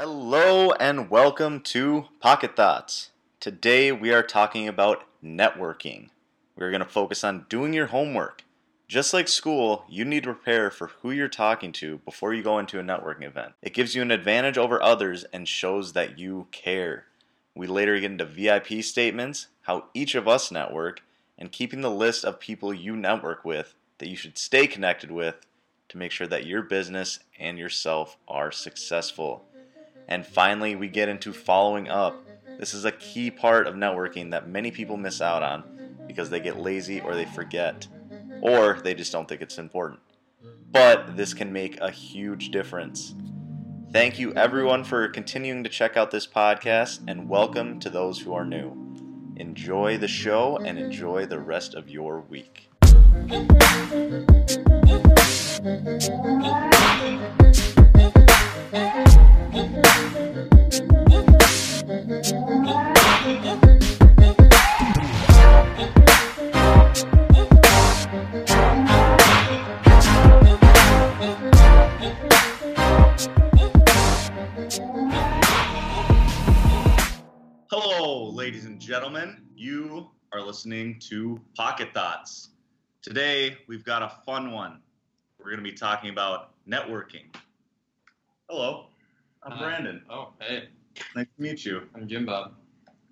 Hello and welcome to Pocket Thoughts. Today we are talking about networking. We're going to focus on doing your homework. Just like school, you need to prepare for who you're talking to before you go into a networking event. It gives you an advantage over others and shows that you care. We later get into VIP statements, how each of us network, and keeping the list of people you network with that you should stay connected with to make sure that your business and yourself are successful. And finally, we get into following up. This is a key part of networking that many people miss out on because they get lazy or they forget, or they just don't think it's important. But this can make a huge difference. Thank you, everyone, for continuing to check out this podcast, and welcome to those who are new. Enjoy the show and enjoy the rest of your week. Hello, ladies and gentlemen. You are listening to Pocket Thoughts. Today, we've got a fun one. We're going to be talking about networking. Hello, I'm Hi. Brandon. Oh, hey, Nice to meet you. I'm Jim Bob.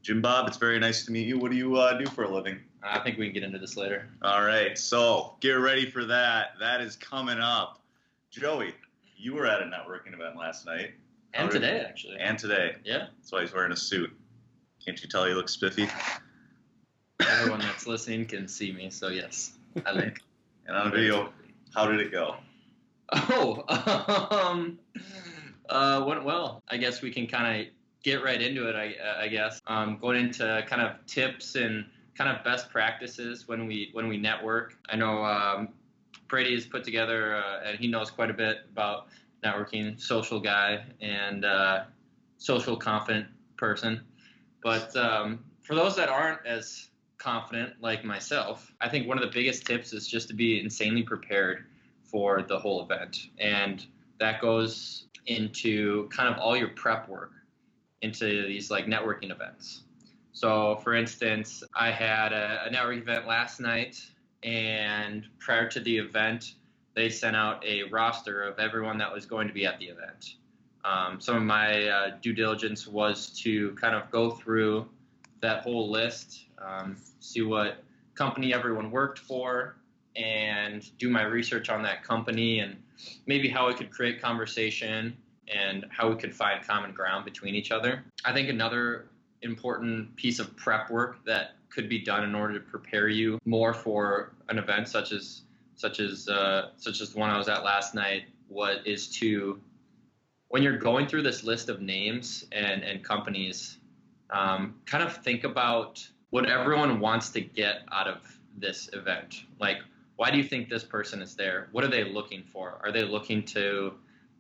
Jim Bob, it's very nice to meet you. What do you uh, do for a living? I think we can get into this later. All right, so get ready for that. That is coming up. Joey, you were at a networking event last night And How today, actually. and today. yeah, That's why he's wearing a suit. Can't you tell he looks spiffy? everyone that's listening can see me, so yes, I look. And on video, how did it go? Oh, um, uh, went well. I guess we can kind of get right into it. I, I guess um, going into kind of tips and kind of best practices when we when we network. I know um, Brady has put together uh, and he knows quite a bit about networking. Social guy and uh, social confident person. But um, for those that aren't as confident like myself, I think one of the biggest tips is just to be insanely prepared for the whole event. And that goes into kind of all your prep work into these like networking events. So, for instance, I had a, a event last night, and prior to the event, they sent out a roster of everyone that was going to be at the event. Um, some of my uh, due diligence was to kind of go through that whole list, um, see what company everyone worked for, and do my research on that company and maybe how we could create conversation and how we could find common ground between each other. I think another important piece of prep work that could be done in order to prepare you more for an event such as such as uh, such as the one I was at last night what is to when you're going through this list of names and, and companies um, kind of think about what everyone wants to get out of this event like why do you think this person is there? What are they looking for? Are they looking to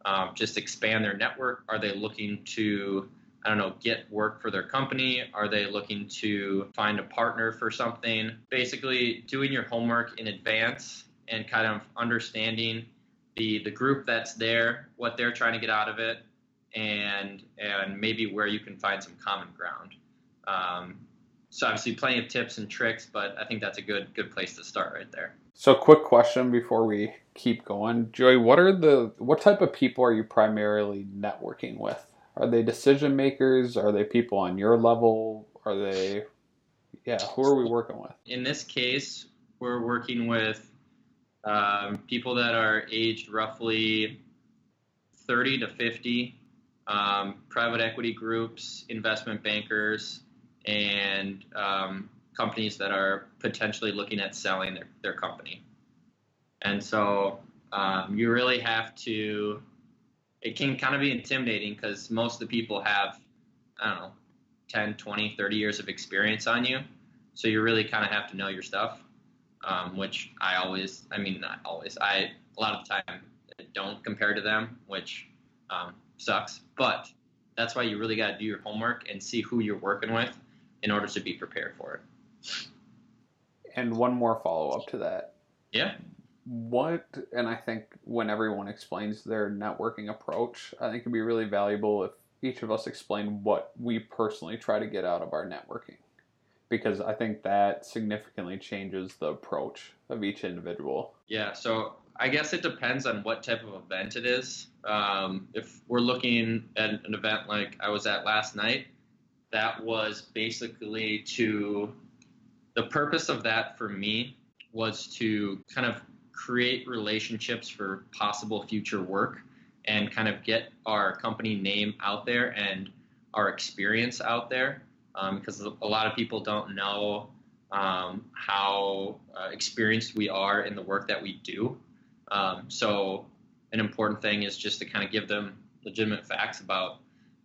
um, just expand their network? Are they looking to, I don't know, get work for their company? Are they looking to find a partner for something? Basically, doing your homework in advance and kind of understanding the the group that's there, what they're trying to get out of it, and and maybe where you can find some common ground. Um, so obviously, plenty of tips and tricks, but I think that's a good good place to start right there. So, quick question before we keep going, Joey. What are the what type of people are you primarily networking with? Are they decision makers? Are they people on your level? Are they, yeah? Who are we working with? in this case, we're working with um, people that are aged roughly 30 to 50, um, private equity groups, investment bankers, and um, companies that are potentially looking at selling their, their company. And so um, you really have to, it can kind of be intimidating because most of the people have, I don't know, 10, 20, 30 years of experience on you. So you really kind of have to know your stuff, um, which I always, I mean, not always, I, a lot of the time, don't compare to them, which um, sucks. But that's why you really got to do your homework and see who you're working with in order to be prepared for it. And one more follow up to that. Yeah. What, and I think when everyone explains their networking approach, I think it'd be really valuable if each of us explain what we personally try to get out of our networking because I think that significantly changes the approach of each individual. Yeah, so I guess it depends on what type of event it is. Um, if we're looking at an event like I was at last night, that was basically to the purpose of that for me was to kind of create relationships for possible future work and kind of get our company name out there and our experience out there because um, a lot of people don't know um, how uh, experienced we are in the work that we do. Um, so, an important thing is just to kind of give them legitimate facts about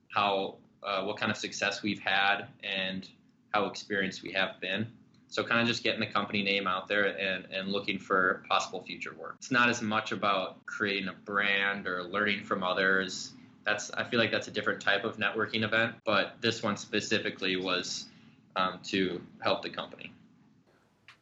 how uh, what kind of success we've had and how experienced we have been. So, kind of just getting the company name out there and, and looking for possible future work. It's not as much about creating a brand or learning from others that's I feel like that's a different type of networking event, but this one specifically was um, to help the company.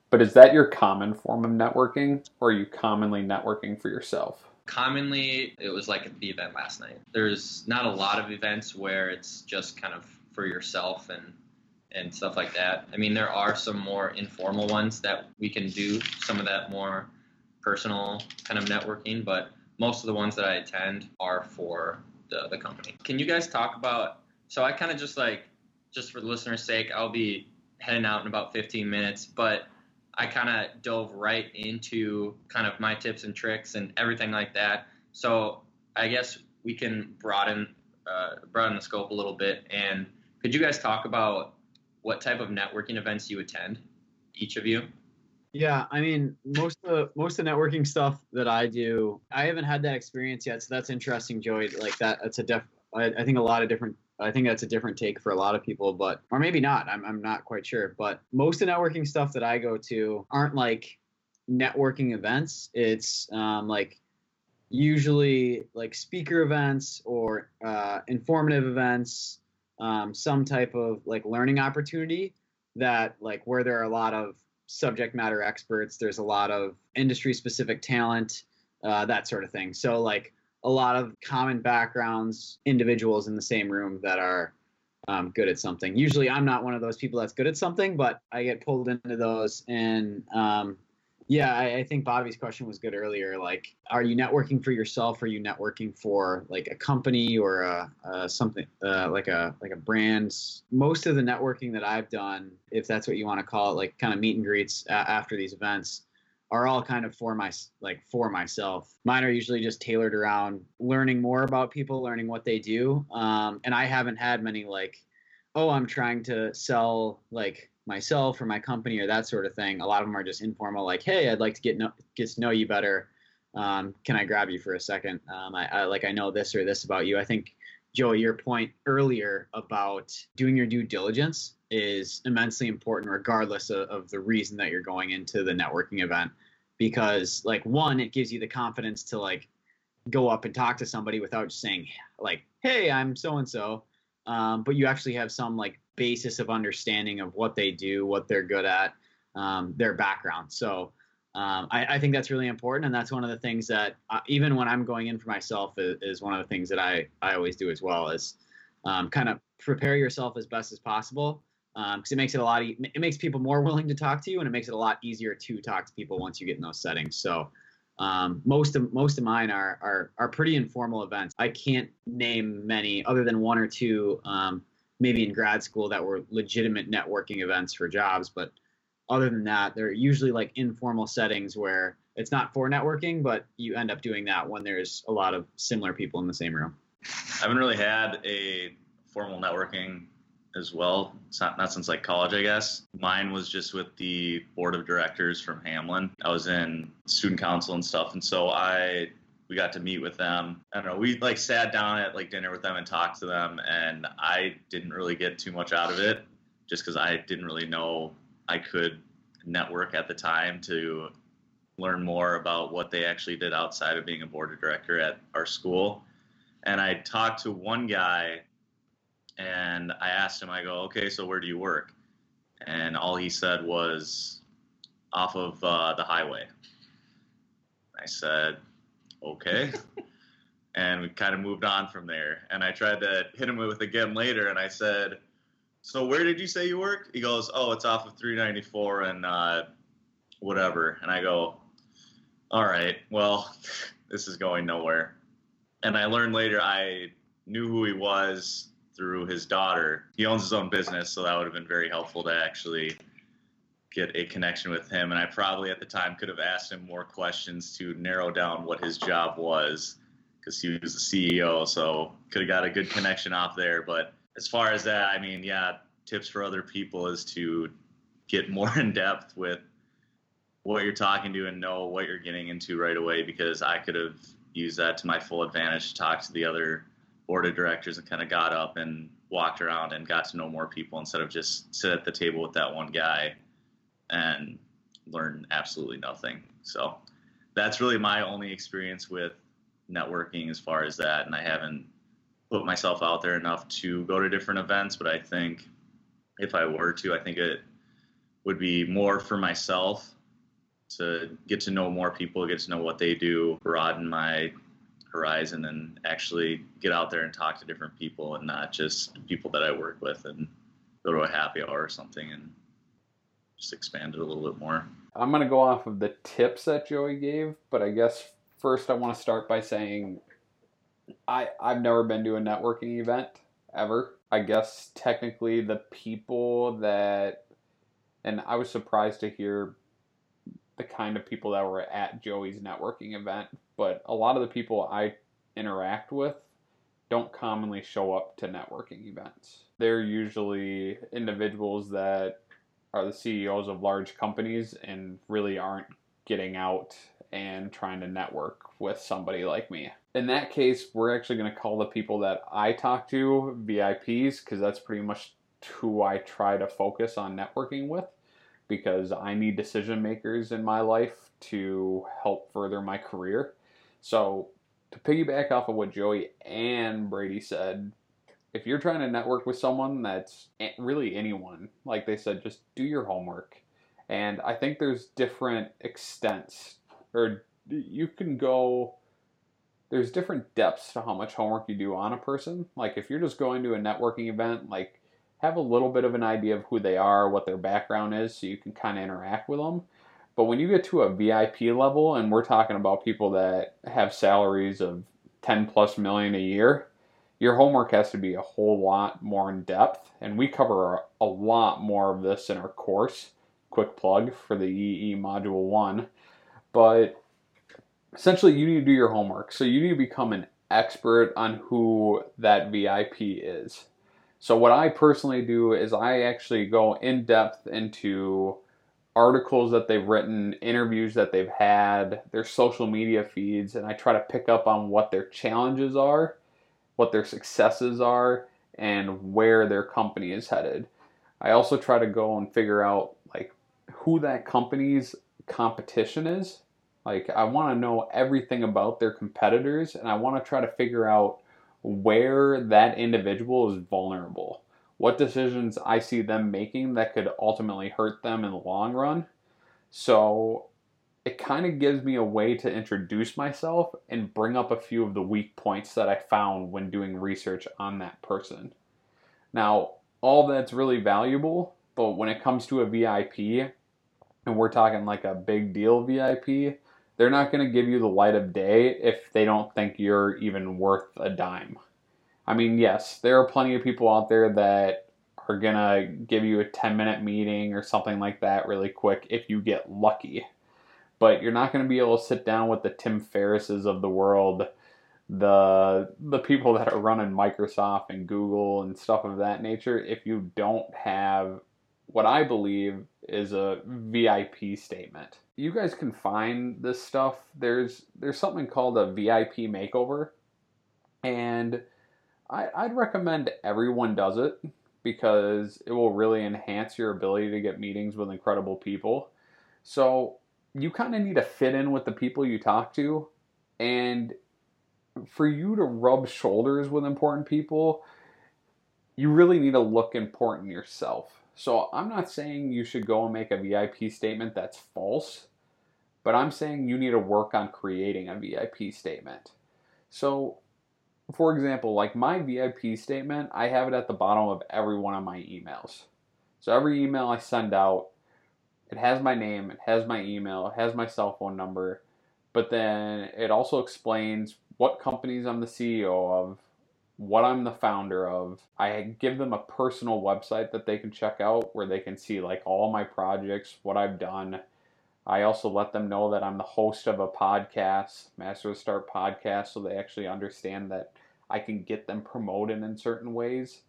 But is that your common form of networking, or are you commonly networking for yourself? Commonly, it was like the event last night. There's not a lot of events where it's just kind of for yourself and and stuff like that. I mean, there are some more informal ones that we can do some of that more personal kind of networking, but most of the ones that I attend are for the, the company. Can you guys talk about? So I kind of just like, just for the listener's sake, I'll be heading out in about 15 minutes, but I kind of dove right into kind of my tips and tricks and everything like that. So I guess we can broaden uh, broaden the scope a little bit. And could you guys talk about what type of networking events you attend, each of you? Yeah, I mean, most of the, most of the networking stuff that I do, I haven't had that experience yet, so that's interesting, Joey. Like that, that's a def. I, I think a lot of different. I think that's a different take for a lot of people, but or maybe not. I'm I'm not quite sure. But most of the networking stuff that I go to aren't like networking events. It's um, like usually like speaker events or uh, informative events, um, some type of like learning opportunity that like where there are a lot of subject matter experts. There's a lot of industry specific talent, uh, that sort of thing. So like a lot of common backgrounds, individuals in the same room that are um, good at something. Usually, I'm not one of those people that's good at something, but I get pulled into those, and um, yeah, I, I, think Bobby's question was good earlier. Like, are you networking for yourself? Or are you networking for like a company or a, a something uh, like a like a brand? Most of the networking that I've done, if that's what you want to call it, like kind of meet and greets after these events, are all kind of for my like for myself. Mine are usually just tailored around learning more about people, learning what they do. Um, and I haven't had many like, oh, I'm trying to sell like myself or my company or that sort of thing. A lot of them are just informal, like, "Hey, I'd like to get know, get to know you better. Um, can I grab you for a second? Um, I, I like I know this or this about you." I think Joey, your point earlier about doing your due diligence is immensely important, regardless of, of the reason that you're going into the networking event, because like one, it gives you the confidence to like go up and talk to somebody without just saying like, "Hey, I'm so and so," but you actually have some like basis of understanding of what they do, what they're good at, um, their background. So um, I, I, think that's really important, and that's one of the things that uh, even when I'm going in for myself is, is, one of the things that I I always do as well is um, kind of prepare yourself as best as possible because um, it makes it a lot e- it makes people more willing to talk to you, and it makes it a lot easier to talk to people once you get in those settings. So. Um, most of most of mine are, are are pretty informal events. I can't name many other than one or two um, maybe in grad school that were legitimate networking events for jobs. But other than that, they're usually like informal settings where it's not for networking, but you end up doing that when there's a lot of similar people in the same room. I haven't really had a formal networking as well. It's not, not since like college, I guess. Mine was just with the board of directors from Hamline. I was in student council and stuff. And so I we got to meet with them. I don't know. We like sat down at like dinner with them and talked to them, and I didn't really get too much out of it, just because I didn't really know I could network at the time to learn more about what they actually did outside of being a board of director at our school. And I talked to one guy, and I asked him, I go, okay, so where do you work? And all he said was off of uh, the highway. I said, okay. and we kind of moved on from there. And I tried to hit him with again later, and I said, "So where did you say you work?" He goes, "Oh, it's off of 394 and uh, whatever." And I go, "All right, well, this is going nowhere." And I learned later I knew who he was through his daughter. He owns his own business, so that would have been very helpful to actually get a connection with him. And I probably at the time could have asked him more questions to narrow down what his job was because he was the CEO. So could have got a good connection off there. But as far as that, I mean, yeah, tips for other people is to get more in depth with what you're talking to and know what you're getting into right away because I could have used that to my full advantage to talk to the other board of directors and kind of got up and walked around and got to know more people instead of just sit at the table with that one guy and learn absolutely nothing. So that's really my only experience with networking as far as that. And I haven't put myself out there enough to go to different events, but I think if I were to, I think it would be more for myself to get to know more people, get to know what they do, broaden my horizon, and actually get out there and talk to different people and not just people that I work with and go to a happy hour or something and just expand it a little bit more. I'm going to go off of the tips that Joey gave, but I guess first I want to start by saying I I've never been to a networking event ever. I guess technically the people that and I was surprised to hear the kind of people that were at Joey's networking event, but a lot of the people I interact with don't commonly show up to networking events. They're usually individuals that are the CEOs of large companies and really aren't getting out and trying to network with somebody like me. In that case, we're actually going to call the people that I talk to VIPs because that's pretty much who I try to focus on networking with because I need decision makers in my life to help further my career. So, to piggyback off of what Joey and Brady said, if you're trying to network with someone that's really anyone, like they said, just do your homework. And I think there's different extents, or you can go, there's different depths to how much homework you do on a person. Like if you're just going to a networking event, like have a little bit of an idea of who they are, what their background is, so you can kind of interact with them. But when you get to a VIP level, and we're talking about people that have salaries of 10 plus million a year, your homework has to be a whole lot more in depth. And we cover a lot more of this in our course. Quick plug for the EE Module 1. But essentially, you need to do your homework. So you need to become an expert on who that VIP is. So, what I personally do is I actually go in depth into articles that they've written, interviews that they've had, their social media feeds, and I try to pick up on what their challenges are what their successes are, and where their company is headed. I also try to go and figure out like who that company's competition is. Like I want to know everything about their competitors and I want to try to figure out where that individual is vulnerable. What decisions I see them making that could ultimately hurt them in the long run. So it kind of gives me a way to introduce myself and bring up a few of the weak points that I found when doing research on that person. Now, all that's really valuable, but when it comes to a VIP, and we're talking like a big deal VIP, they're not going to give you the light of day if they don't think you're even worth a dime. I mean, yes, there are plenty of people out there that are going to give you a 10 minute meeting or something like that really quick if you get lucky but you're not going to be able to sit down with the Tim Ferrisses of the world, the the people that are running Microsoft and Google and stuff of that nature if you don't have what I believe is a VIP statement. You guys can find this stuff. There's there's something called a VIP makeover, and I, I'd recommend everyone does it because it will really enhance your ability to get meetings with incredible people. So you kind of need to fit in with the people you talk to and for you to rub shoulders with important people you really need to look important yourself so i'm not saying you should go and make a vip statement that's false but i'm saying you need to work on creating a vip statement so for example, like my VIP statement, I have it at the bottom of every one of my emails. So every email I send out, it has my name, it has my email, it has my cell phone number, but then it also explains what companies I'm the CEO of, what I'm the founder of. I give them a personal website that they can check out where they can see like all my projects, what I've done. I also let them know that I'm the host of a podcast, Master of Start podcast, so they actually understand that I can get them promoted in certain ways.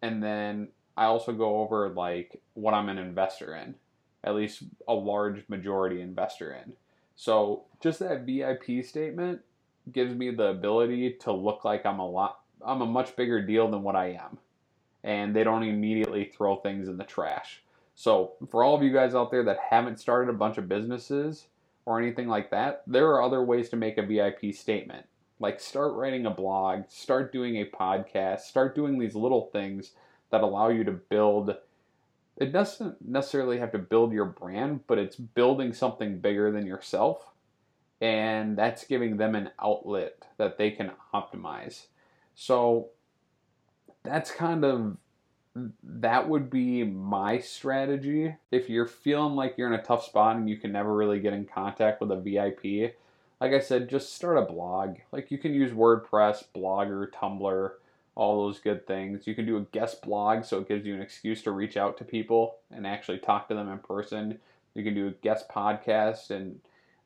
And then I also go over like what I'm an investor in, at least a large majority investor in. So just that VIP statement gives me the ability to look like I'm a lot I'm a much bigger deal than what I am. And they don't immediately throw things in the trash. So, for all of you guys out there that haven't started a bunch of businesses or anything like that, there are other ways to make a VIP statement. Like start writing a blog, start doing a podcast, start doing these little things that allow you to build it doesn't necessarily have to build your brand, but it's building something bigger than yourself. And that's giving them an outlet that they can optimize. So that's kind of that would be my strategy. If you're feeling like you're in a tough spot and you can never really get in contact with a VIP, like I said, just start a blog. Like you can use WordPress, Blogger, Tumblr, all those good things. You can do a guest blog so it gives you an excuse to reach out to people and actually talk to them in person. You can do a guest podcast and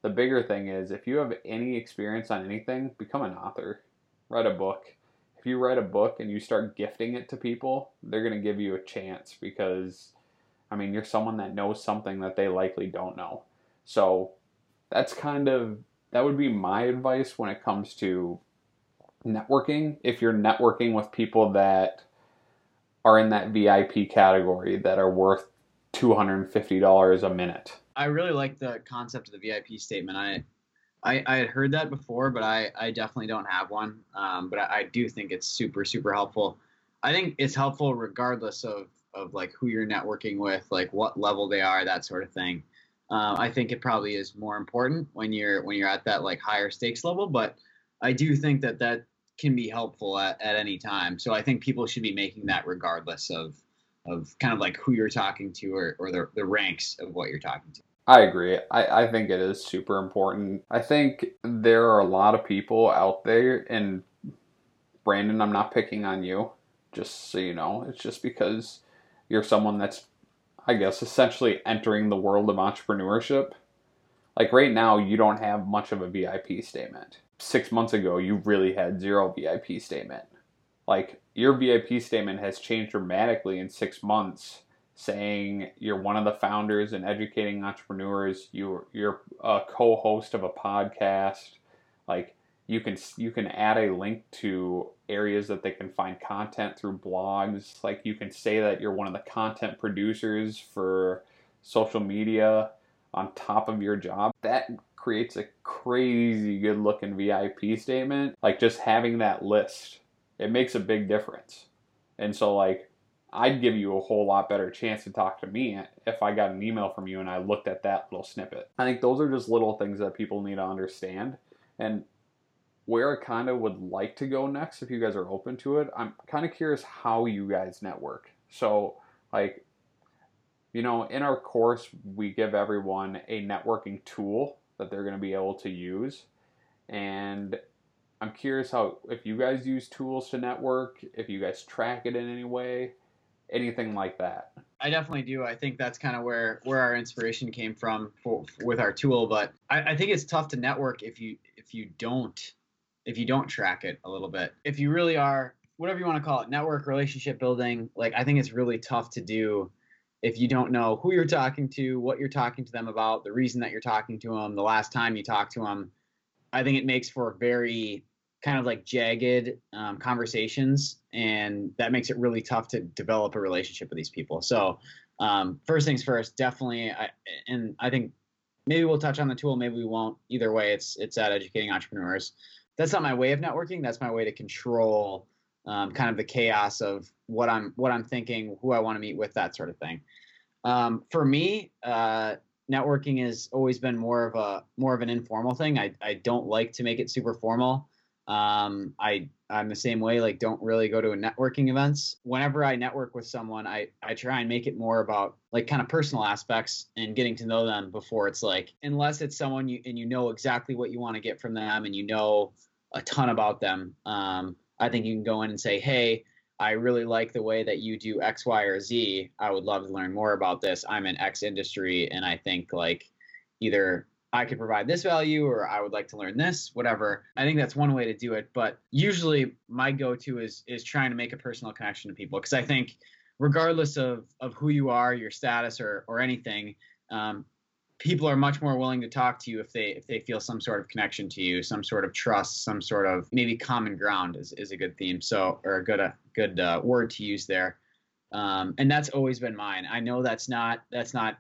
the bigger thing is if you have any experience on anything, become an author. Write a book. If you write a book and you start gifting it to people, they're going to give you a chance because I mean, you're someone that knows something that they likely don't know. So, that's kind of that would be my advice when it comes to networking if you're networking with people that are in that VIP category that are worth $250 a minute. I really like the concept of the VIP statement. I I, I had heard that before, but I, I definitely don't have one. Um, but I, I do think it's super, super helpful. I think it's helpful regardless of, of like who you're networking with, like what level they are, that sort of thing. Um, I think it probably is more important when you're when you're at that like higher stakes level, but I do think that that can be helpful at, at any time. So I think people should be making that regardless of of kind of like who you're talking to or, or the, the ranks of what you're talking to. I agree. I, I think it is super important. I think there are a lot of people out there, and Brandon, I'm not picking on you, just so you know. It's just because you're someone that's, I guess, essentially entering the world of entrepreneurship. Like right now, you don't have much of a VIP statement six months ago, you really had zero VIP statement. Like your VIP statement has changed dramatically in six months, saying you're one of the founders and educating entrepreneurs. You're you're a co-host of a podcast. Like you can you can add a link to areas that they can find content through blogs. Like you can say that you're one of the content producers for social media on top of your job. That creates a crazy good looking VIP statement. Like just having that list, it makes a big difference. And so, like, I'd give you a whole lot better chance to talk to me if I got an email from you and I looked at that little snippet. I think those are just little things that people need to understand. And where I kind of would like to go next, if you guys are open to it, I'm kind of curious how you guys network. So, like, you know, in our course, we give everyone a networking tool that they're going to be able to use. And I'm curious how if you guys use tools to network, if you guys track it in any way, anything like that. I definitely do. I think that's kind of where where our inspiration came from for, with our tool. But I, I think it's tough to network if you if you don't if you don't track it a little bit. If you really are whatever you want to call it, network relationship building, like I think it's really tough to do if you don't know who you're talking to, what you're talking to them about, the reason that you're talking to them, the last time you talked to them, I think it makes for very kind of like jagged um, conversations, and that makes it really tough to develop a relationship with these people. So, um, first things first, definitely, I, and I think maybe we'll touch on the tool, maybe we won't. Either way, it's it's at educating entrepreneurs. That's not my way of networking. That's my way to control um, kind of the chaos of what I'm what I'm thinking, who I want to meet with, that sort of thing. Um, for me, uh, networking has always been more of a more of an informal thing. I, I don't like to make it super formal. Um, I I'm the same way. Like, don't really go to a networking events. Whenever I network with someone, I I try and make it more about like kind of personal aspects and getting to know them before it's like unless it's someone you and you know exactly what you want to get from them and you know a ton about them. Um, I think you can go in and say, hey. I really like the way that you do X, Y, or Z. I would love to learn more about this. I'm in X industry, and I think like either I could provide this value or I would like to learn this, whatever. I think that's one way to do it. But usually my go-to is is trying to make a personal connection to people because I think regardless of of who you are, your status or or anything, um, people are much more willing to talk to you if they if they feel some sort of connection to you, some sort of trust, some sort of maybe common ground is, is a good theme. So or a good a good uh, word to use there. Um, and that's always been mine. I know that's not that's not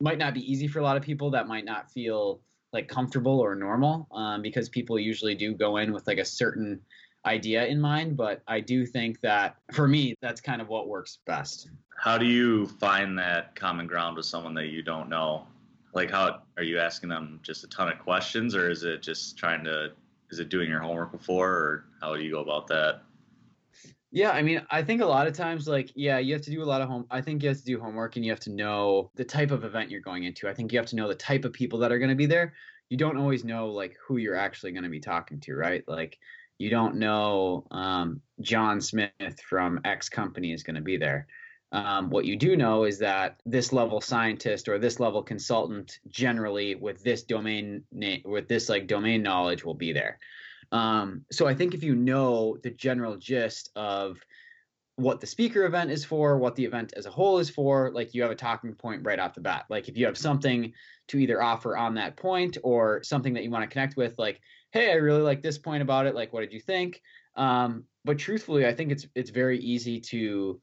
might not be easy for a lot of people that might not feel like comfortable or normal um, because people usually do go in with like a certain idea in mind but i do think that for me that's kind of what works best how do you find that common ground with someone that you don't know like how are you asking them just a ton of questions or is it just trying to is it doing your homework before or how do you go about that yeah, I mean, I think a lot of times, like, yeah, you have to do a lot of home. I think you have to do homework, and you have to know the type of event you're going into. I think you have to know the type of people that are going to be there. You don't always know like who you're actually going to be talking to, right? Like, you don't know um, John Smith from X company is going to be there. Um, what you do know is that this level scientist or this level consultant, generally with this domain with this like domain knowledge, will be there. Um, so I think if you know the general gist of what the speaker event is for, what the event as a whole is for, like you have a talking point right off the bat. Like if you have something to either offer on that point or something that you want to connect with, like, hey, I really like this point about it. Like, what did you think? Um, but truthfully, I think it's it's very easy to.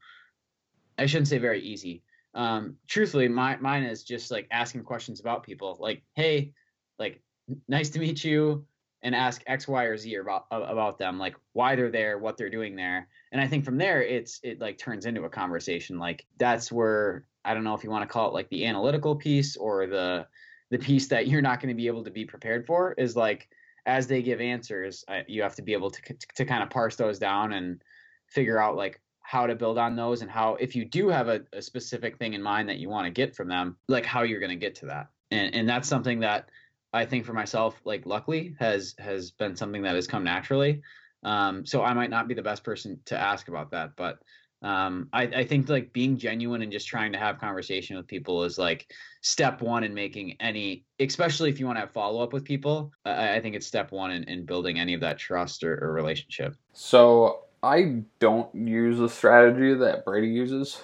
I shouldn't say very easy. Um, truthfully, my mine is just like asking questions about people. Like, hey, like, nice to meet you and ask X, Y, or Z about about them, like why they're there, what they're doing there. And I think from there, it's it like turns into a conversation. Like that's where I don't know if you want to call it like the analytical piece or the the piece that you're not going to be able to be prepared for is like as they give answers, you have to be able to to kind of parse those down and figure out like how to build on those and how if you do have a, a specific thing in mind that you want to get from them, like how you're going to get to that. And and that's something that I think for myself, like luckily has has been something that has come naturally. Um, so I might not be the best person to ask about that, but um, I, I think like being genuine and just trying to have conversation with people is like step one in making any, especially if you want to have follow up with people. I, I think it's step one in, in building any of that trust or, or relationship. So I don't use the strategy that Brady uses.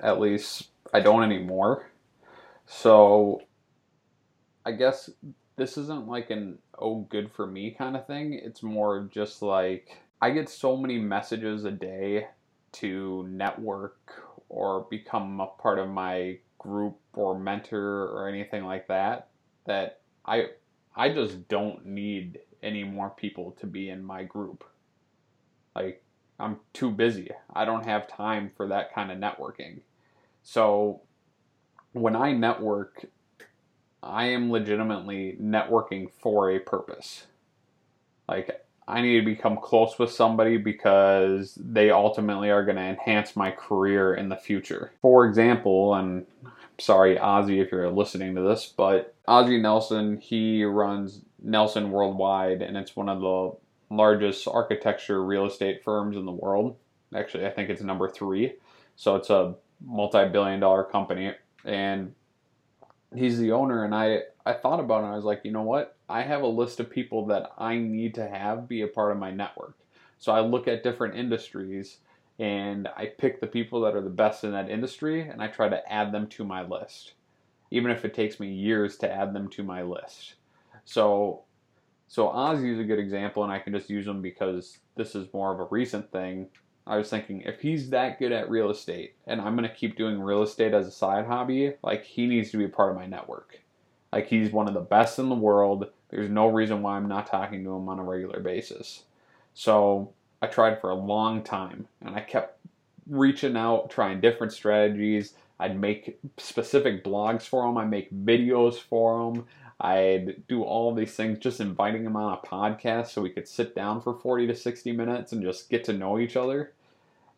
At least I don't anymore. So I guess this isn't like an oh good for me kind of thing. It's more just like I get so many messages a day to network or become a part of my group or mentor or anything like that that I I just don't need any more people to be in my group. Like I'm too busy. I don't have time for that kind of networking. So when I network, I am legitimately networking for a purpose. Like, I need to become close with somebody because they ultimately are going to enhance my career in the future. For example, and I'm sorry, Ozzie, if you're listening to this, but Ozzie Nelson, he runs Nelson Worldwide, and it's one of the largest architecture real estate firms in the world. Actually, I think it's number three. So it's a multi billion dollar company. And he's the owner and I I thought about it I was like, you know what? I have a list of people that I need to have be a part of my network. So I look at different industries and I pick the people that are the best in that industry and I try to add them to my list. Even if it takes me years to add them to my list. So so Ozzie is a good example and I can just use him because this is more of a recent thing. I was thinking if he's that good at real estate and I'm to keep doing real estate as a side hobby, like he needs to be a part of my network. Like he's one of the best in the world. There's no reason why I'm not talking to him on a regular basis. So I tried for a long time and I kept reaching out, trying different strategies. I'd make specific blogs for him, I make videos for him. I'd do all these things, just inviting him on a podcast so we could sit down for 40 to 60 minutes and just get to know each other.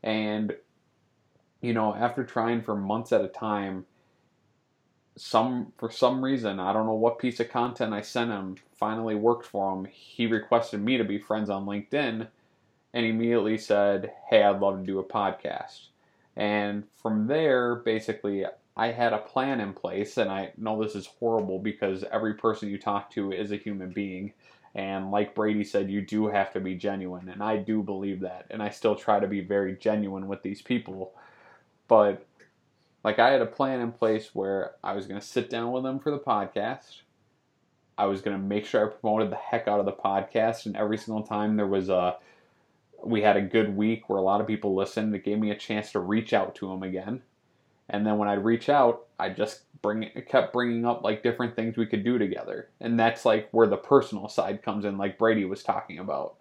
And, you know, after trying for months at a time, some for some reason, I don't know what piece of content I sent him finally worked for him. He requested me to be friends on LinkedIn and immediately said, Hey, I'd love to do a podcast. And from there, basically, I had a plan in place, and I know this is horrible because every person you talk to is a human being. And like Brady said, you do have to be genuine, and I do believe that. And I still try to be very genuine with these people. But like I had a plan in place where I was going to sit down with them for the podcast. I was going to make sure I promoted the heck out of the podcast, and every single time there was a we had a good week where a lot of people listened. It gave me a chance to reach out to them again. And then when I'd reach out, I just bring kept bringing up like different things we could do together. And that's like where the personal side comes in, like Brady was talking about.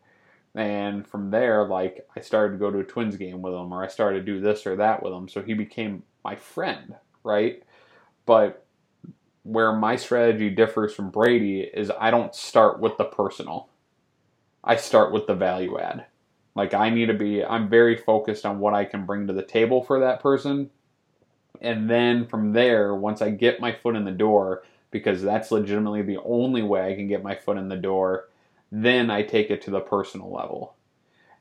And from there, like I started to go to a Twins game with him, or I started to do this or that with him. So he became my friend, right? But where my strategy differs from Brady is I don't start with the personal. I start with the value add. Like I need to be I'm very focused on what I can bring to the table for that person. And then from there, once I get my foot in the door, because that's legitimately the only way I can get my foot in the door, then I take it to the personal level.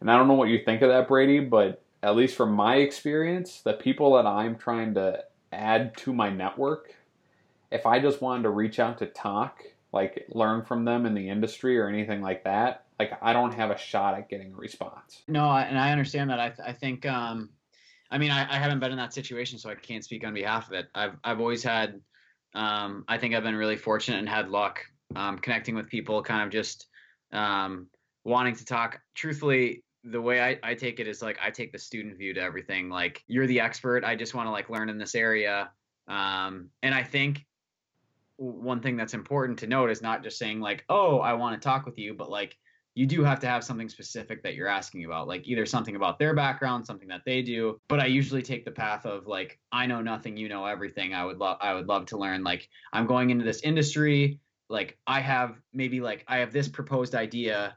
And I don't know what you think of that, Brady, but at least from my experience, the people that I'm trying to add to my network, if I just wanted to reach out to talk, like learn from them in the industry or anything like that, like I don't have a shot at getting a response. No, and I understand that. I, th- I think, um, I mean, I, I haven't been in that situation, so I can't speak on behalf of it. I've, I've always had, um, I think I've been really fortunate and had luck um, connecting with people, kind of just um, wanting to talk. Truthfully, the way I, I take it is like I take the student view to everything. Like you're the expert. I just want to like learn in this area. Um, and I think one thing that's important to note is not just saying like, oh, I want to talk with you, but like you do have to have something specific that you're asking about, like either something about their background, something that they do. But I usually take the path of like, I know nothing, you know everything. I would love, I would love to learn. Like, I'm going into this industry. Like, I have maybe like I have this proposed idea.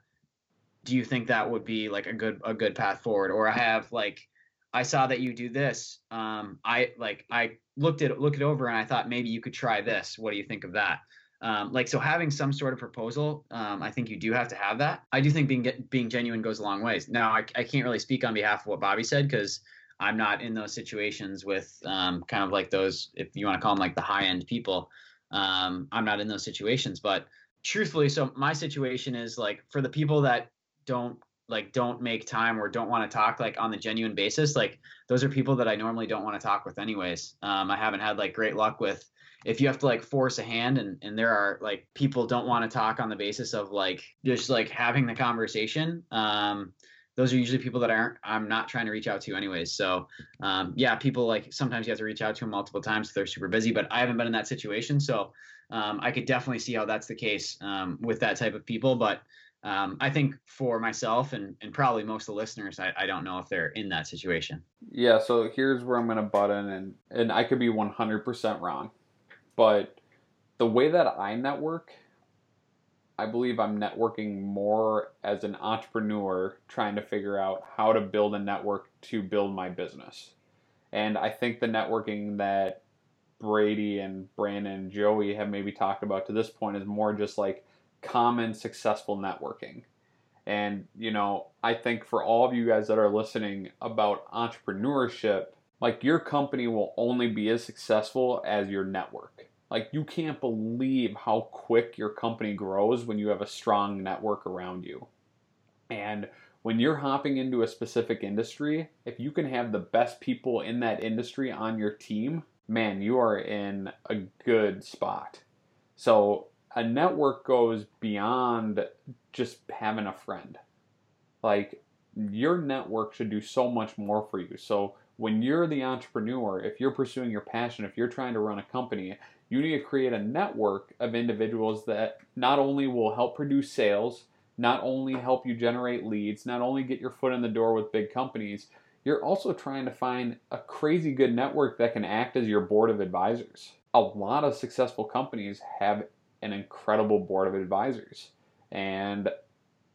Do you think that would be like a good a good path forward? Or I have like, I saw that you do this. Um, I like I looked at look it over and I thought maybe you could try this. What do you think of that? Um, like so, having some sort of proposal, um, I think you do have to have that. I do think being being genuine goes a long ways. Now, I, I can't really speak on behalf of what Bobby said because I'm not in those situations with um, kind of like those, if you want to call them like the high end people. Um, I'm not in those situations, but truthfully, so my situation is like for the people that don't like don't make time or don't want to talk like on the genuine basis like those are people that i normally don't want to talk with anyways um, i haven't had like great luck with if you have to like force a hand and, and there are like people don't want to talk on the basis of like just like having the conversation um, those are usually people that aren't i'm not trying to reach out to anyways so um, yeah people like sometimes you have to reach out to them multiple times if they're super busy but i haven't been in that situation so um, i could definitely see how that's the case um, with that type of people but um, I think for myself and, and probably most of the listeners, I, I don't know if they're in that situation. Yeah, so here's where I'm going to butt in, and, and I could be 100% wrong. But the way that I network, I believe I'm networking more as an entrepreneur trying to figure out how to build a network to build my business. And I think the networking that Brady and Brandon and Joey have maybe talked about to this point is more just like common successful networking. And, you know, I think for all of you guys that are listening about entrepreneurship, like your company will only be as successful as your network. Like you can't believe how quick your company grows when you have a strong network around you. And when you're hopping into a specific industry, if you can have the best people in that industry on your team, man, you are in a good spot. So a network goes beyond just having a friend. Like your network should do so much more for you. So when you're the entrepreneur, if you're pursuing your passion, if you're trying to run a company, you need to create a network of individuals that not only will help produce sales, not only help you generate leads, not only get your foot in the door with big companies, you're also trying to find a crazy good network that can act as your board of advisors. A lot of successful companies have an incredible board of advisors. And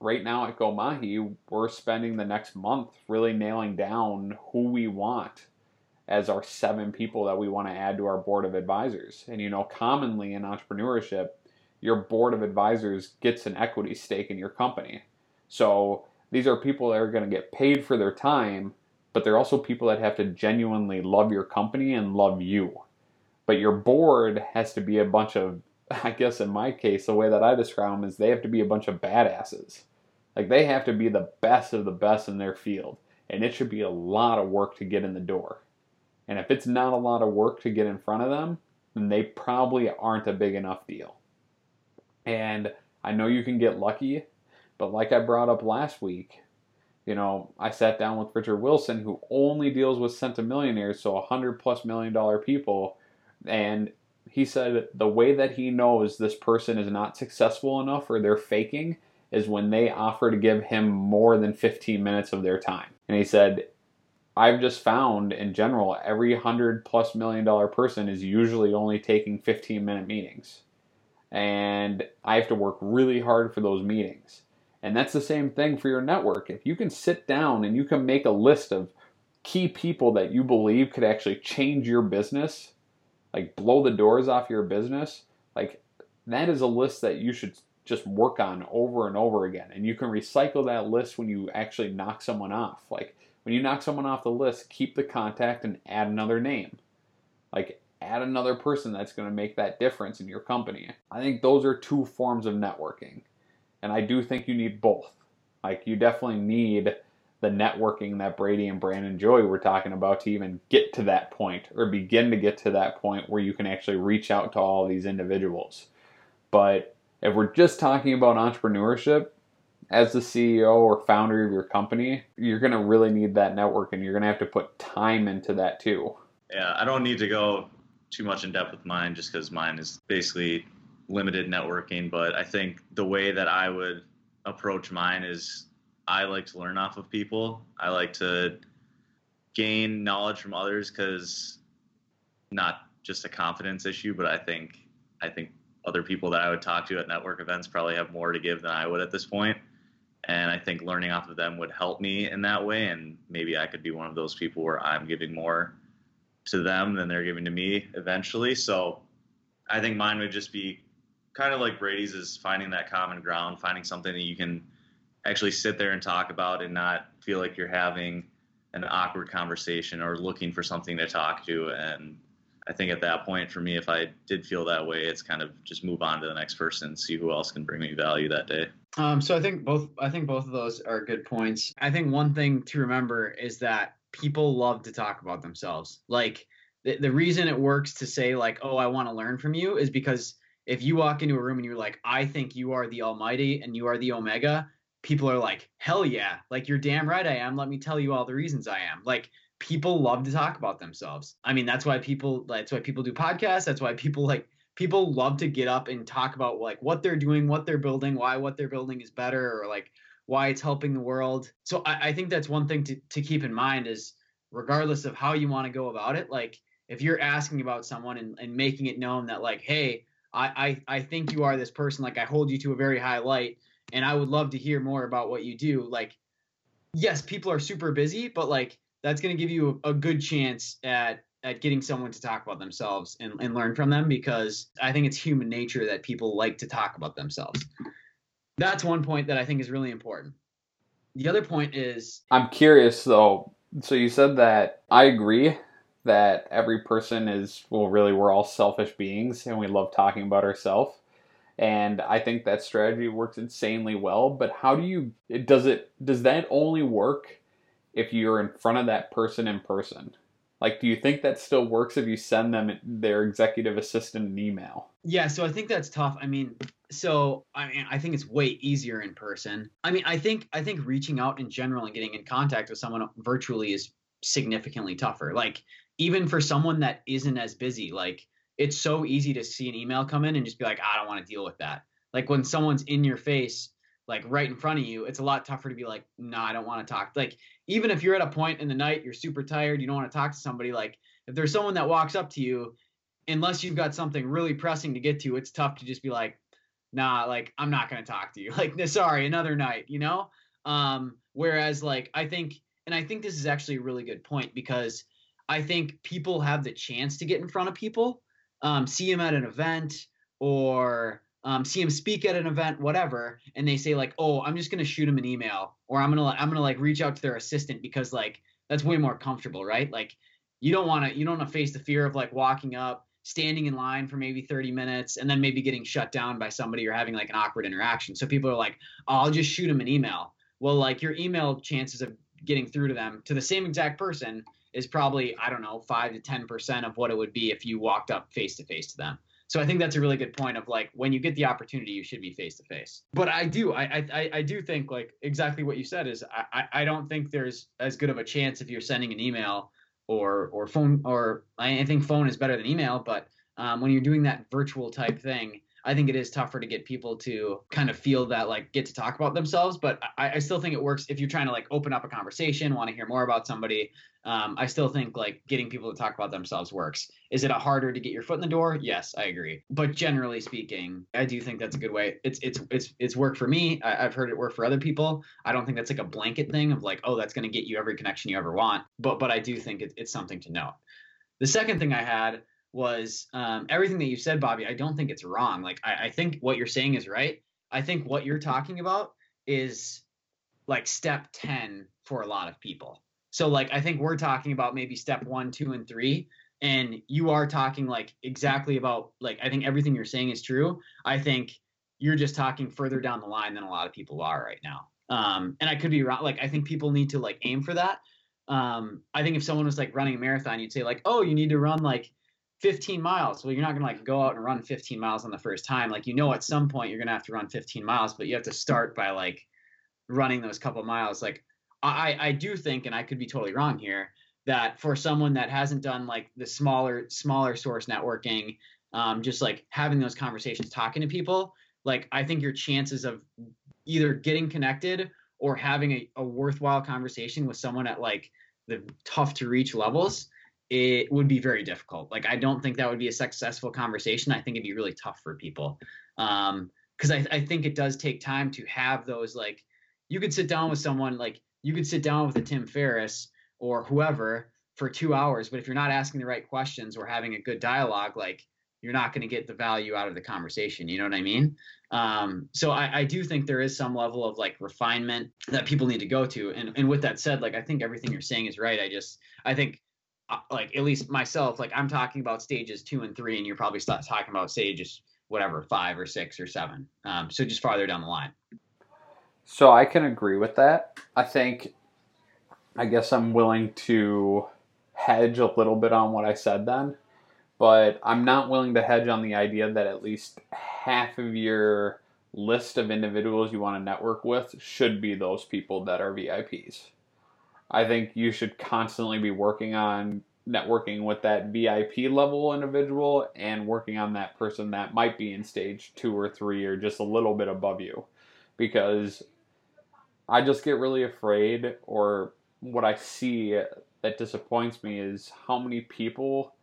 right now at GoMahi, we're spending the next month really nailing down who we want as our seven people that we want to add to our board of advisors. And you know, commonly in entrepreneurship, your board of advisors gets an equity stake in your company. So these are people that are going to get paid for their time, but they're also people that have to genuinely love your company and love you. But your board has to be a bunch of, I guess in my case, the way that I describe them is they have to be a bunch of badasses. Like they have to be the best of the best in their field. And it should be a lot of work to get in the door. And if it's not a lot of work to get in front of them, then they probably aren't a big enough deal. And I know you can get lucky, but like I brought up last week, you know, I sat down with Richard Wilson, who only deals with centimillionaires, so 100 plus million dollar people, and he said the way that he knows this person is not successful enough or they're faking is when they offer to give him more than 15 minutes of their time. And he said, I've just found in general, every 100 plus million dollar person is usually only taking 15 minute meetings. And I have to work really hard for those meetings. And that's the same thing for your network. If you can sit down and you can make a list of key people that you believe could actually change your business, like blow the doors off your business, like that is a list that you should just work on over and over again. And you can recycle that list when you actually knock someone off. Like when you knock someone off the list, keep the contact and add another name. Like add another person that's going to make that difference in your company. I think those are two forms of networking. And I do think you need both. Like you definitely need the networking that Brady and Brandon Joy were talking about to even get to that point or begin to get to that point where you can actually reach out to all these individuals. But if we're just talking about entrepreneurship, as the CEO or founder of your company, you're going to really need that network and you're going to have to put time into that too. Yeah, I don't need to go too much in depth with mine just because mine is basically limited networking. But I think the way that I would approach mine is I like to learn off of people. I like to gain knowledge from others because not just a confidence issue, but I think I think other people that I would talk to at network events probably have more to give than I would at this point. And I think learning off of them would help me in that way. And maybe I could be one of those people where I'm giving more to them than they're giving to me eventually. So I think mine would just be kind of like Brady's is finding that common ground, finding something that you can actually sit there and talk about and not feel like you're having an awkward conversation or looking for something to talk to. And I think at that point, for me, if I did feel that way, it's kind of just move on to the next person, see who else can bring me value that day. Um, so I think both I think both of those are good points. I think one thing to remember is that people love to talk about themselves. Like the, the reason it works to say like, "Oh, I want to learn from you," is because if you walk into a room and you're like, "I think you are the Almighty and you are the Omega," people are like, "Hell yeah! Like you're damn right I am. Let me tell you all the reasons I am." Like people love to talk about themselves. I mean, that's why people that's why people do podcasts. That's why people like people love to get up and talk about like what they're doing, what they're building, why what they're building is better, or like why it's helping the world. So I, I think that's one thing to, to keep in mind is regardless of how you want to go about it, like if you're asking about someone and, and making it known that like, hey, I, I I think you are this person, like I hold you to a very high light and I would love to hear more about what you do. Like, yes, people are super busy, but like that's going to give you a, good chance at at getting someone to talk about themselves and, and learn from them because I think it's human nature that people like to talk about themselves. That's one point that I think is really important. The other point is I'm curious though. So you said that I agree that every person is well really we're all selfish beings and we love talking about ourselves. And I think that strategy works insanely well, but how do you does it does that only work if you're in front of that person in person? Like, do you think that still works if you send them their executive assistant an email? Yeah, so I think that's tough. I mean, so I mean, I think it's way easier in person. I mean, I think I think reaching out in general and getting in contact with someone virtually is significantly tougher. Like, even for someone that isn't as busy, like it's so easy to see an email come in and just be like, I don't want to deal with that. Like when someone's in your face, like right in front of you, it's a lot tougher to be like, no, I don't want to talk. Like even if you're at a point in the night, you're super tired, you don't want to talk to somebody. Like if there's someone that walks up to you, unless you've got something really pressing to get to, it's tough to just be like, nah, like I'm not gonna talk to you. Like, sorry, another night, you know? Um, whereas like I think and I think this is actually a really good point because I think people have the chance to get in front of people, um, see him at an event or um, see him speak at an event, whatever, and they say like, "Oh, I'm just gonna shoot him an email," or "I'm gonna I'm gonna like reach out to their assistant because like that's way more comfortable, right?" Like you don't want to you don't want to face the fear of like walking up, standing in line for maybe 30 minutes, and then maybe getting shut down by somebody or having like an awkward interaction. So people are like, oh, "I'll just shoot him an email." Well, like your email chances of getting through to them to the same exact person is probably I don't know five to ten percent of what it would be if you walked up face to face to them. So I think that's a really good point of like when you get the opportunity, you should be face to face. But I do, I, I, I do think like exactly what you said is I, I don't think there's as good of a chance if you're sending an email or or phone or I think phone is better than email, but um, when you're doing that virtual type thing, I think it is tougher to get people to kind of feel that like get to talk about themselves. But I, I still think it works if you're trying to like open up a conversation, want to hear more about somebody. Um, I still think like getting people to talk about themselves works. Is it a harder to get your foot in the door? Yes, I agree. But generally speaking, I do think that's a good way. It's it's it's it's worked for me. I, have heard it work for other people. I don't think that's like a blanket thing of like, oh, that's going to get you every connection you ever want. But but I do think it, it's something to note. The second thing I had was um, everything that you said, Bobby. I don't think it's wrong. Like I, I think what you're saying is right. I think what you're talking about is like step 10 for a lot of people. So like I think we're talking about maybe step 1, 2 and 3 and you are talking like exactly about like I think everything you're saying is true. I think you're just talking further down the line than a lot of people are right now. Um and I could be wrong like I think people need to like aim for that. Um I think if someone was like running a marathon you'd say like, "Oh, you need to run like 15 miles. Well, you're not going to like go out and run 15 miles on the first time. Like, you know, at some point you're going to have to run 15 miles, but you have to start by like running those couple miles. Like, I, I do think, and I could be totally wrong here, that for someone that hasn't done like the smaller, smaller source networking, um, just like having those conversations, talking to people, like, I think your chances of either getting connected or having a, a worthwhile conversation with someone at like the tough to reach levels it would be very difficult. Like I don't think that would be a successful conversation. I think it'd be really tough for people. Um, because I, I think it does take time to have those like you could sit down with someone like you could sit down with a Tim Ferriss or whoever for two hours, but if you're not asking the right questions or having a good dialogue, like you're not going to get the value out of the conversation. You know what I mean? Um, so I, I do think there is some level of like refinement that people need to go to. And and with that said, like I think everything you're saying is right. I just I think like at least myself, like I'm talking about stages two and three, and you're probably talking about stages whatever five or six or seven. Um, so just farther down the line. So I can agree with that. I think, I guess I'm willing to hedge a little bit on what I said then, but I'm not willing to hedge on the idea that at least half of your list of individuals you want to network with should be those people that are VIPs. I think you should constantly be working on networking with that VIP level individual and working on that person that might be in stage two or three or just a little bit above you. Because I just get really afraid, or what I see that disappoints me is how many people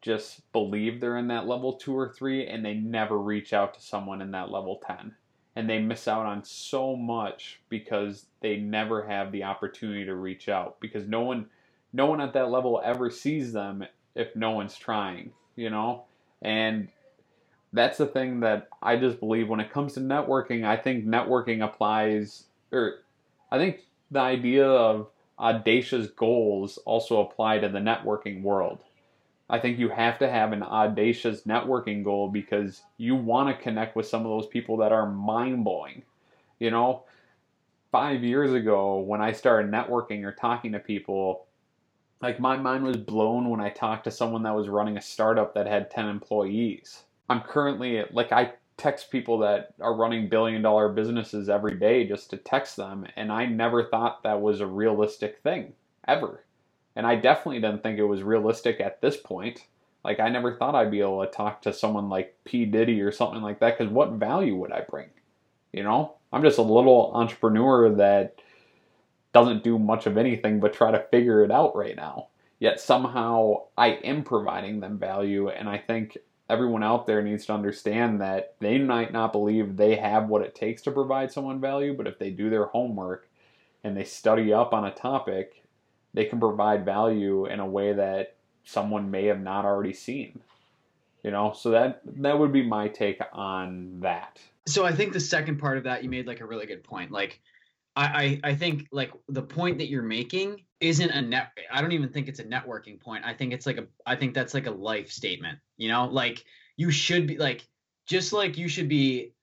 just believe they're in that level two or three and they never reach out to someone in that level 10 and they miss out on so much because they never have the opportunity to reach out because no one no one at that level ever sees them if no one's trying, you know? And that's the thing that I just believe when it comes to networking, I think networking applies or I think the idea of audacious goals also apply to the networking world. I think you have to have an audacious networking goal because you want to connect with some of those people that are mind blowing. You know, five years ago when I started networking or talking to people, like my mind was blown when I talked to someone that was running a startup that had 10 employees. I'm currently, like, I text people that are running billion dollar businesses every day just to text them, and I never thought that was a realistic thing, ever. And I definitely didn't think it was realistic at this point. Like, I never thought I'd be able to talk to someone like P. Diddy or something like that, because what value would I bring? You know? I'm just a little entrepreneur that doesn't do much of anything but try to figure it out right now. Yet somehow I am providing them value, and I think everyone out there needs to understand that they might not believe they have what it takes to provide someone value, but if they do their homework and they study up on a topic, they can provide value in a way that someone may have not already seen. You know, so that that would be my take on that. So I think the second part of that you made like a really good point. Like I, I, think like the point that you're making isn't a net I don't even think it's a networking point. I think it's like a I think that's like a life statement. You know, like you should be like just like you should be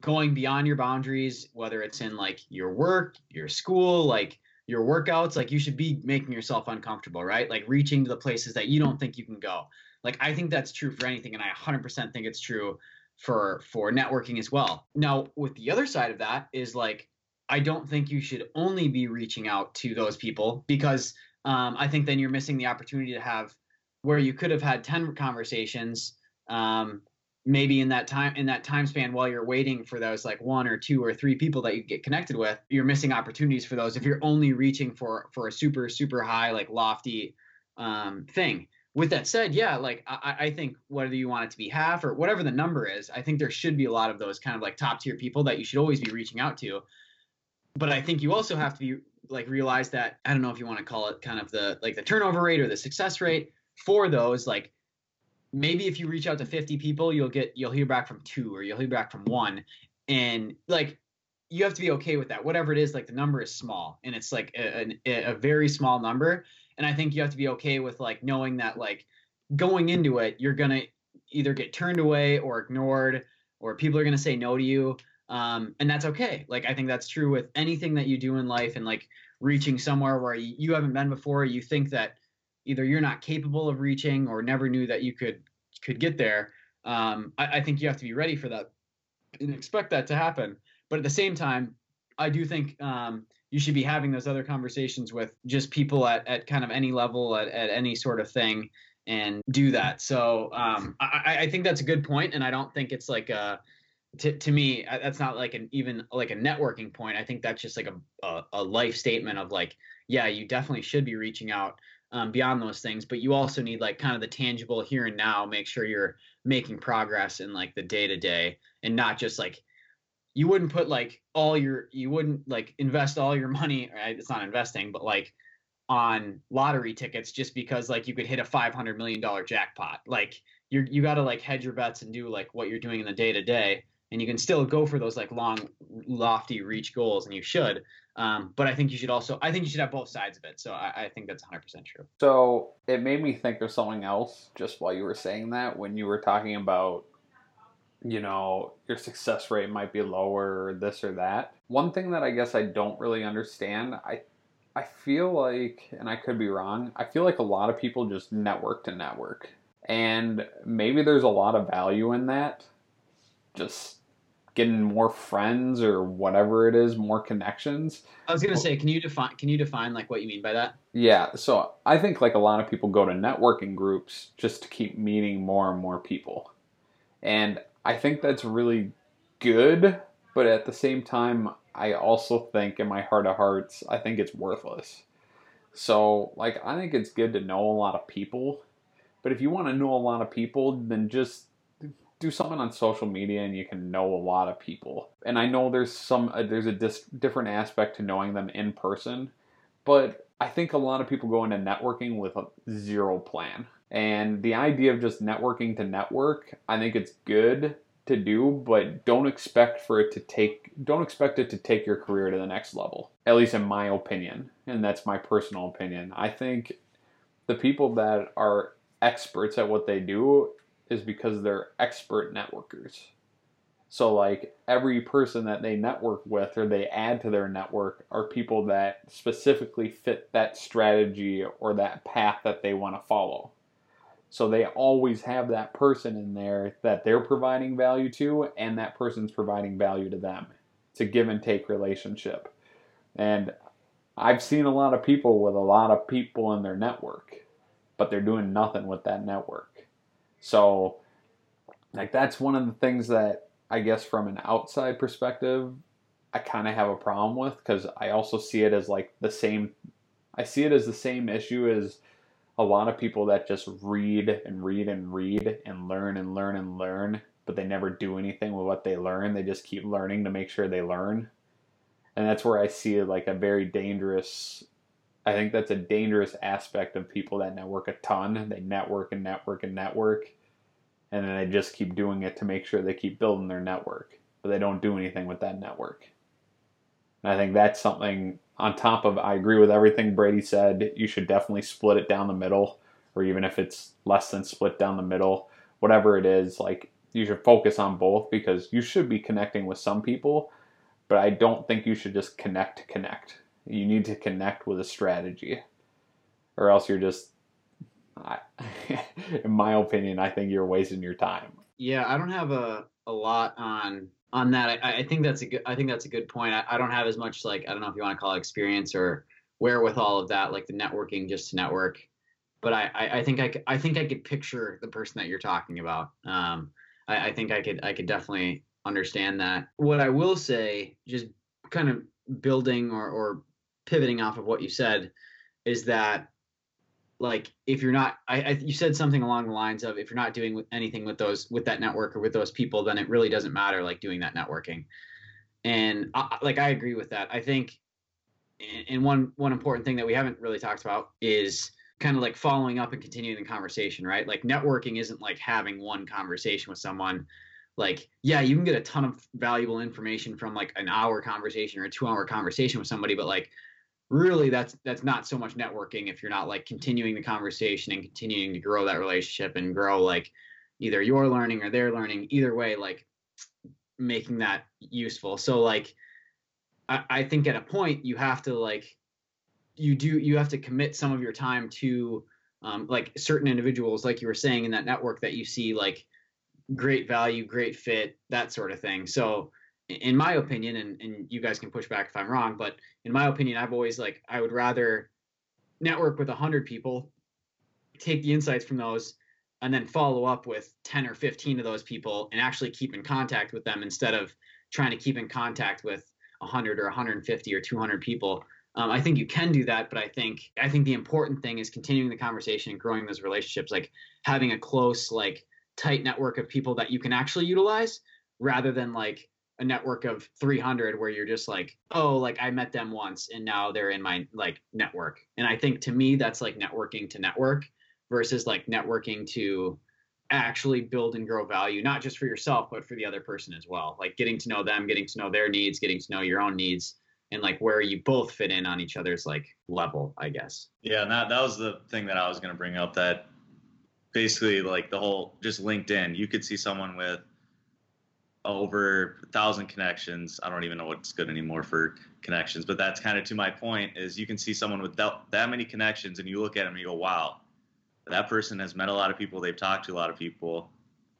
going beyond your boundaries, whether it's in like your work, your school, like your workouts, like you should be making yourself uncomfortable, right? Like reaching to the places that you don't think you can go. Like I think that's true for anything, and I 100% think it's true for for networking as well. Now, with the other side of that is like I don't think you should only be reaching out to those people because um, I think then you're missing the opportunity to have where you could have had 10 conversations um, maybe in that time in that time span while you're waiting for those like one or two or three people that you get connected with you're missing opportunities for those if you're only reaching for for a super super high like lofty um, thing. With that said yeah like I, I think whether you want it to be half or whatever the number is i think there should be a lot of those kind of like top tier people that you should always be reaching out to. But I think you also have to be like realize that I don't know if you want to call it kind of the like the turnover rate or the success rate for those like maybe if you reach out to 50 people you'll get you'll hear back from two or you'll hear back from one and like you have to be okay with that whatever it is like the number is small and it's like a, a, a very small number and i think you have to be okay with like knowing that like going into it you're gonna either get turned away or ignored or people are gonna say no to you um, and that's okay. Like I think that's true with anything that you do in life, and like reaching somewhere where you haven't been before. You think that either you're not capable of reaching or never knew that you could could get there. Um, I, I think you have to be ready for that and expect that to happen. But at the same time, I do think um, you should be having those other conversations with just people at, at kind of any level at, at any sort of thing and do that. So um, I, I think that's a good point, and I don't think it's like a to, to me that's not like an even like a networking point i think that's just like a, a, a life statement of like yeah you definitely should be reaching out um, beyond those things but you also need like kind of the tangible here and now make sure you're making progress in like the day to day and not just like you wouldn't put like all your you wouldn't like invest all your money right? it's not investing but like on lottery tickets just because like you could hit a 500 million dollar jackpot like you you got to like hedge your bets and do like what you're doing in the day to day and you can still go for those like long, lofty reach goals, and you should. Um, but I think you should also, I think you should have both sides of it. So I, I think that's 100% true. So it made me think of something else just while you were saying that when you were talking about, you know, your success rate might be lower or this or that. One thing that I guess I don't really understand, I I feel like, and I could be wrong, I feel like a lot of people just network to network. And maybe there's a lot of value in that. Just getting more friends or whatever it is, more connections. I was gonna say, can you define can you define like what you mean by that? Yeah, so I think like a lot of people go to networking groups just to keep meeting more and more people. And I think that's really good, but at the same time I also think in my heart of hearts, I think it's worthless. So, like I think it's good to know a lot of people, but if you want to know a lot of people, then just do something on social media and you can know a lot of people. And I know there's some uh, there's a dis- different aspect to knowing them in person, but I think a lot of people go into networking with a zero plan. And the idea of just networking to network, I think it's good to do, but don't expect for it to take don't expect it to take your career to the next level. At least in my opinion, and that's my personal opinion. I think the people that are experts at what they do is because they're expert networkers. So, like, every person that they network with or they add to their network are people that specifically fit that strategy or that path that they want to follow. So, they always have that person in there that they're providing value to, and that person's providing value to them. It's a give and take relationship. And I've seen a lot of people with a lot of people in their network, but they're doing nothing with that network. So, like, that's one of the things that I guess from an outside perspective, I kind of have a problem with because I also see it as like the same, I see it as the same issue as a lot of people that just read and read and read and learn and learn and learn, but they never do anything with what they learn. They just keep learning to make sure they learn. And that's where I see like a very dangerous I think that's a dangerous aspect of people that network a ton. They network and network and network, and then they just keep doing it to make sure they keep building their network, but they don't do anything with that network. And I think that's something on top of, I agree with everything Brady said. You should definitely split it down the middle, or even if it's less than split down the middle, whatever it is, like you should focus on both because you should be connecting with some people, but I don't think you should just connect to connect you need to connect with a strategy, or else you're just, I, in my opinion, I think you're wasting your time. Yeah, I don't have a, a lot on on that. I, I think that's a good. I think that's a good point. I, I don't have as much like I don't know if you want to call it experience or wherewithal of that, like the networking just to network. But I, I, I think I, I think I could picture the person that you're talking about. Um, I, I think I could I could definitely understand that. What I will say, just kind of building or, or pivoting off of what you said is that like if you're not I, I, you said something along the lines of if you're not doing anything with those with that network or with those people then it really doesn't matter like doing that networking. And I, like i agree with that. I think and one one important thing that we haven't really talked about is kind of like following up and continuing the conversation right? Like networking isn't like having one conversation with someone. Like yeah you can get a ton of valuable information from like an hour conversation or a two hour conversation with somebody but like really that's that's not so much networking if you're not like continuing the conversation and continuing to grow that relationship and grow like either your learning or their learning. Either way like making that useful. So like I, I think at a point you have to like you do you have to commit some of your time to um, like certain individuals like you were saying in that network that you see like great value great fit that sort of thing. So in my opinion, and, and you guys can push back if I'm wrong, but in my opinion, I've always like I would rather network with hundred people, take the insights from those, and then follow up with 10 or 15 of those people and actually keep in contact with them instead of trying to keep in contact with 100 or 150 or 200 people. Um, I think you can do that, but I think I think the important thing is continuing the conversation and growing those relationships, like having a close, like tight network of people that you can actually utilize, rather than like a network of 300 where you're just like oh like i met them once and now they're in my like network. And i think to me that's like networking to network versus like networking to actually build and grow value not just for yourself but for the other person as well. Like getting to know them getting to know their needs getting to know your own needs and like where you both fit in on each other's like level i guess. Yeah and that, that was the thing that i was going to bring up that basically like the whole just linkedin you could see someone with over a thousand connections. I don't even know what's good anymore for connections, but that's kind of to my point is you can see someone with that, that many connections and you look at them and you go, wow, that person has met a lot of people. They've talked to a lot of people.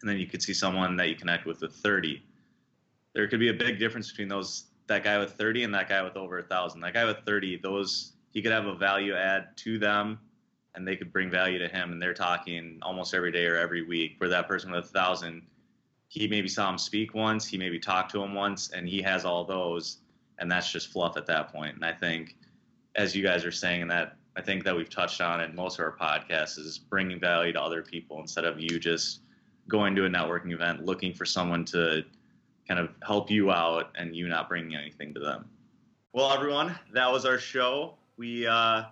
And then you could see someone that you connect with with 30. There could be a big difference between those, that guy with 30 and that guy with over a thousand. That guy with 30, those, he could have a value add to them and they could bring value to him. And they're talking almost every day or every week where that person with a thousand, he maybe saw him speak once, he maybe talked to him once, and he has all those, and that's just fluff at that point. And I think, as you guys are saying, and that I think that we've touched on in most of our podcasts is bringing value to other people instead of you just going to a networking event looking for someone to kind of help you out and you not bringing anything to them. Well, everyone, that was our show. We uh,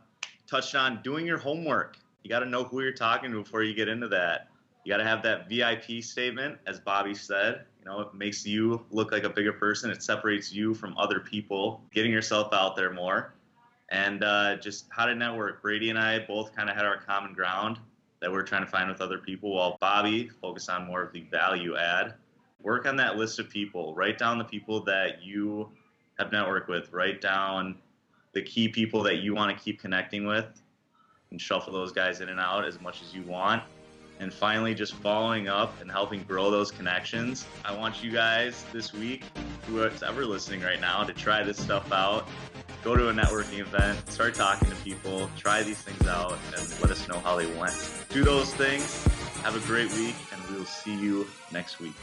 touched on doing your homework. You got to know who you're talking to before you get into that. You got to have that VIP statement, as Bobby said. You know, it makes you look like a bigger person. It separates you from other people, getting yourself out there more. And uh, just how to network. Brady and I both kind of had our common ground that we're trying to find with other people, while Bobby focused on more of the value add. Work on that list of people. Write down the people that you have networked with. Write down the key people that you want to keep connecting with and shuffle those guys in and out as much as you want and finally just following up and helping grow those connections. I want you guys this week, who's ever listening right now, to try this stuff out. Go to a networking event, start talking to people, try these things out, and let us know how they went. Do those things. Have a great week, and we'll see you next week.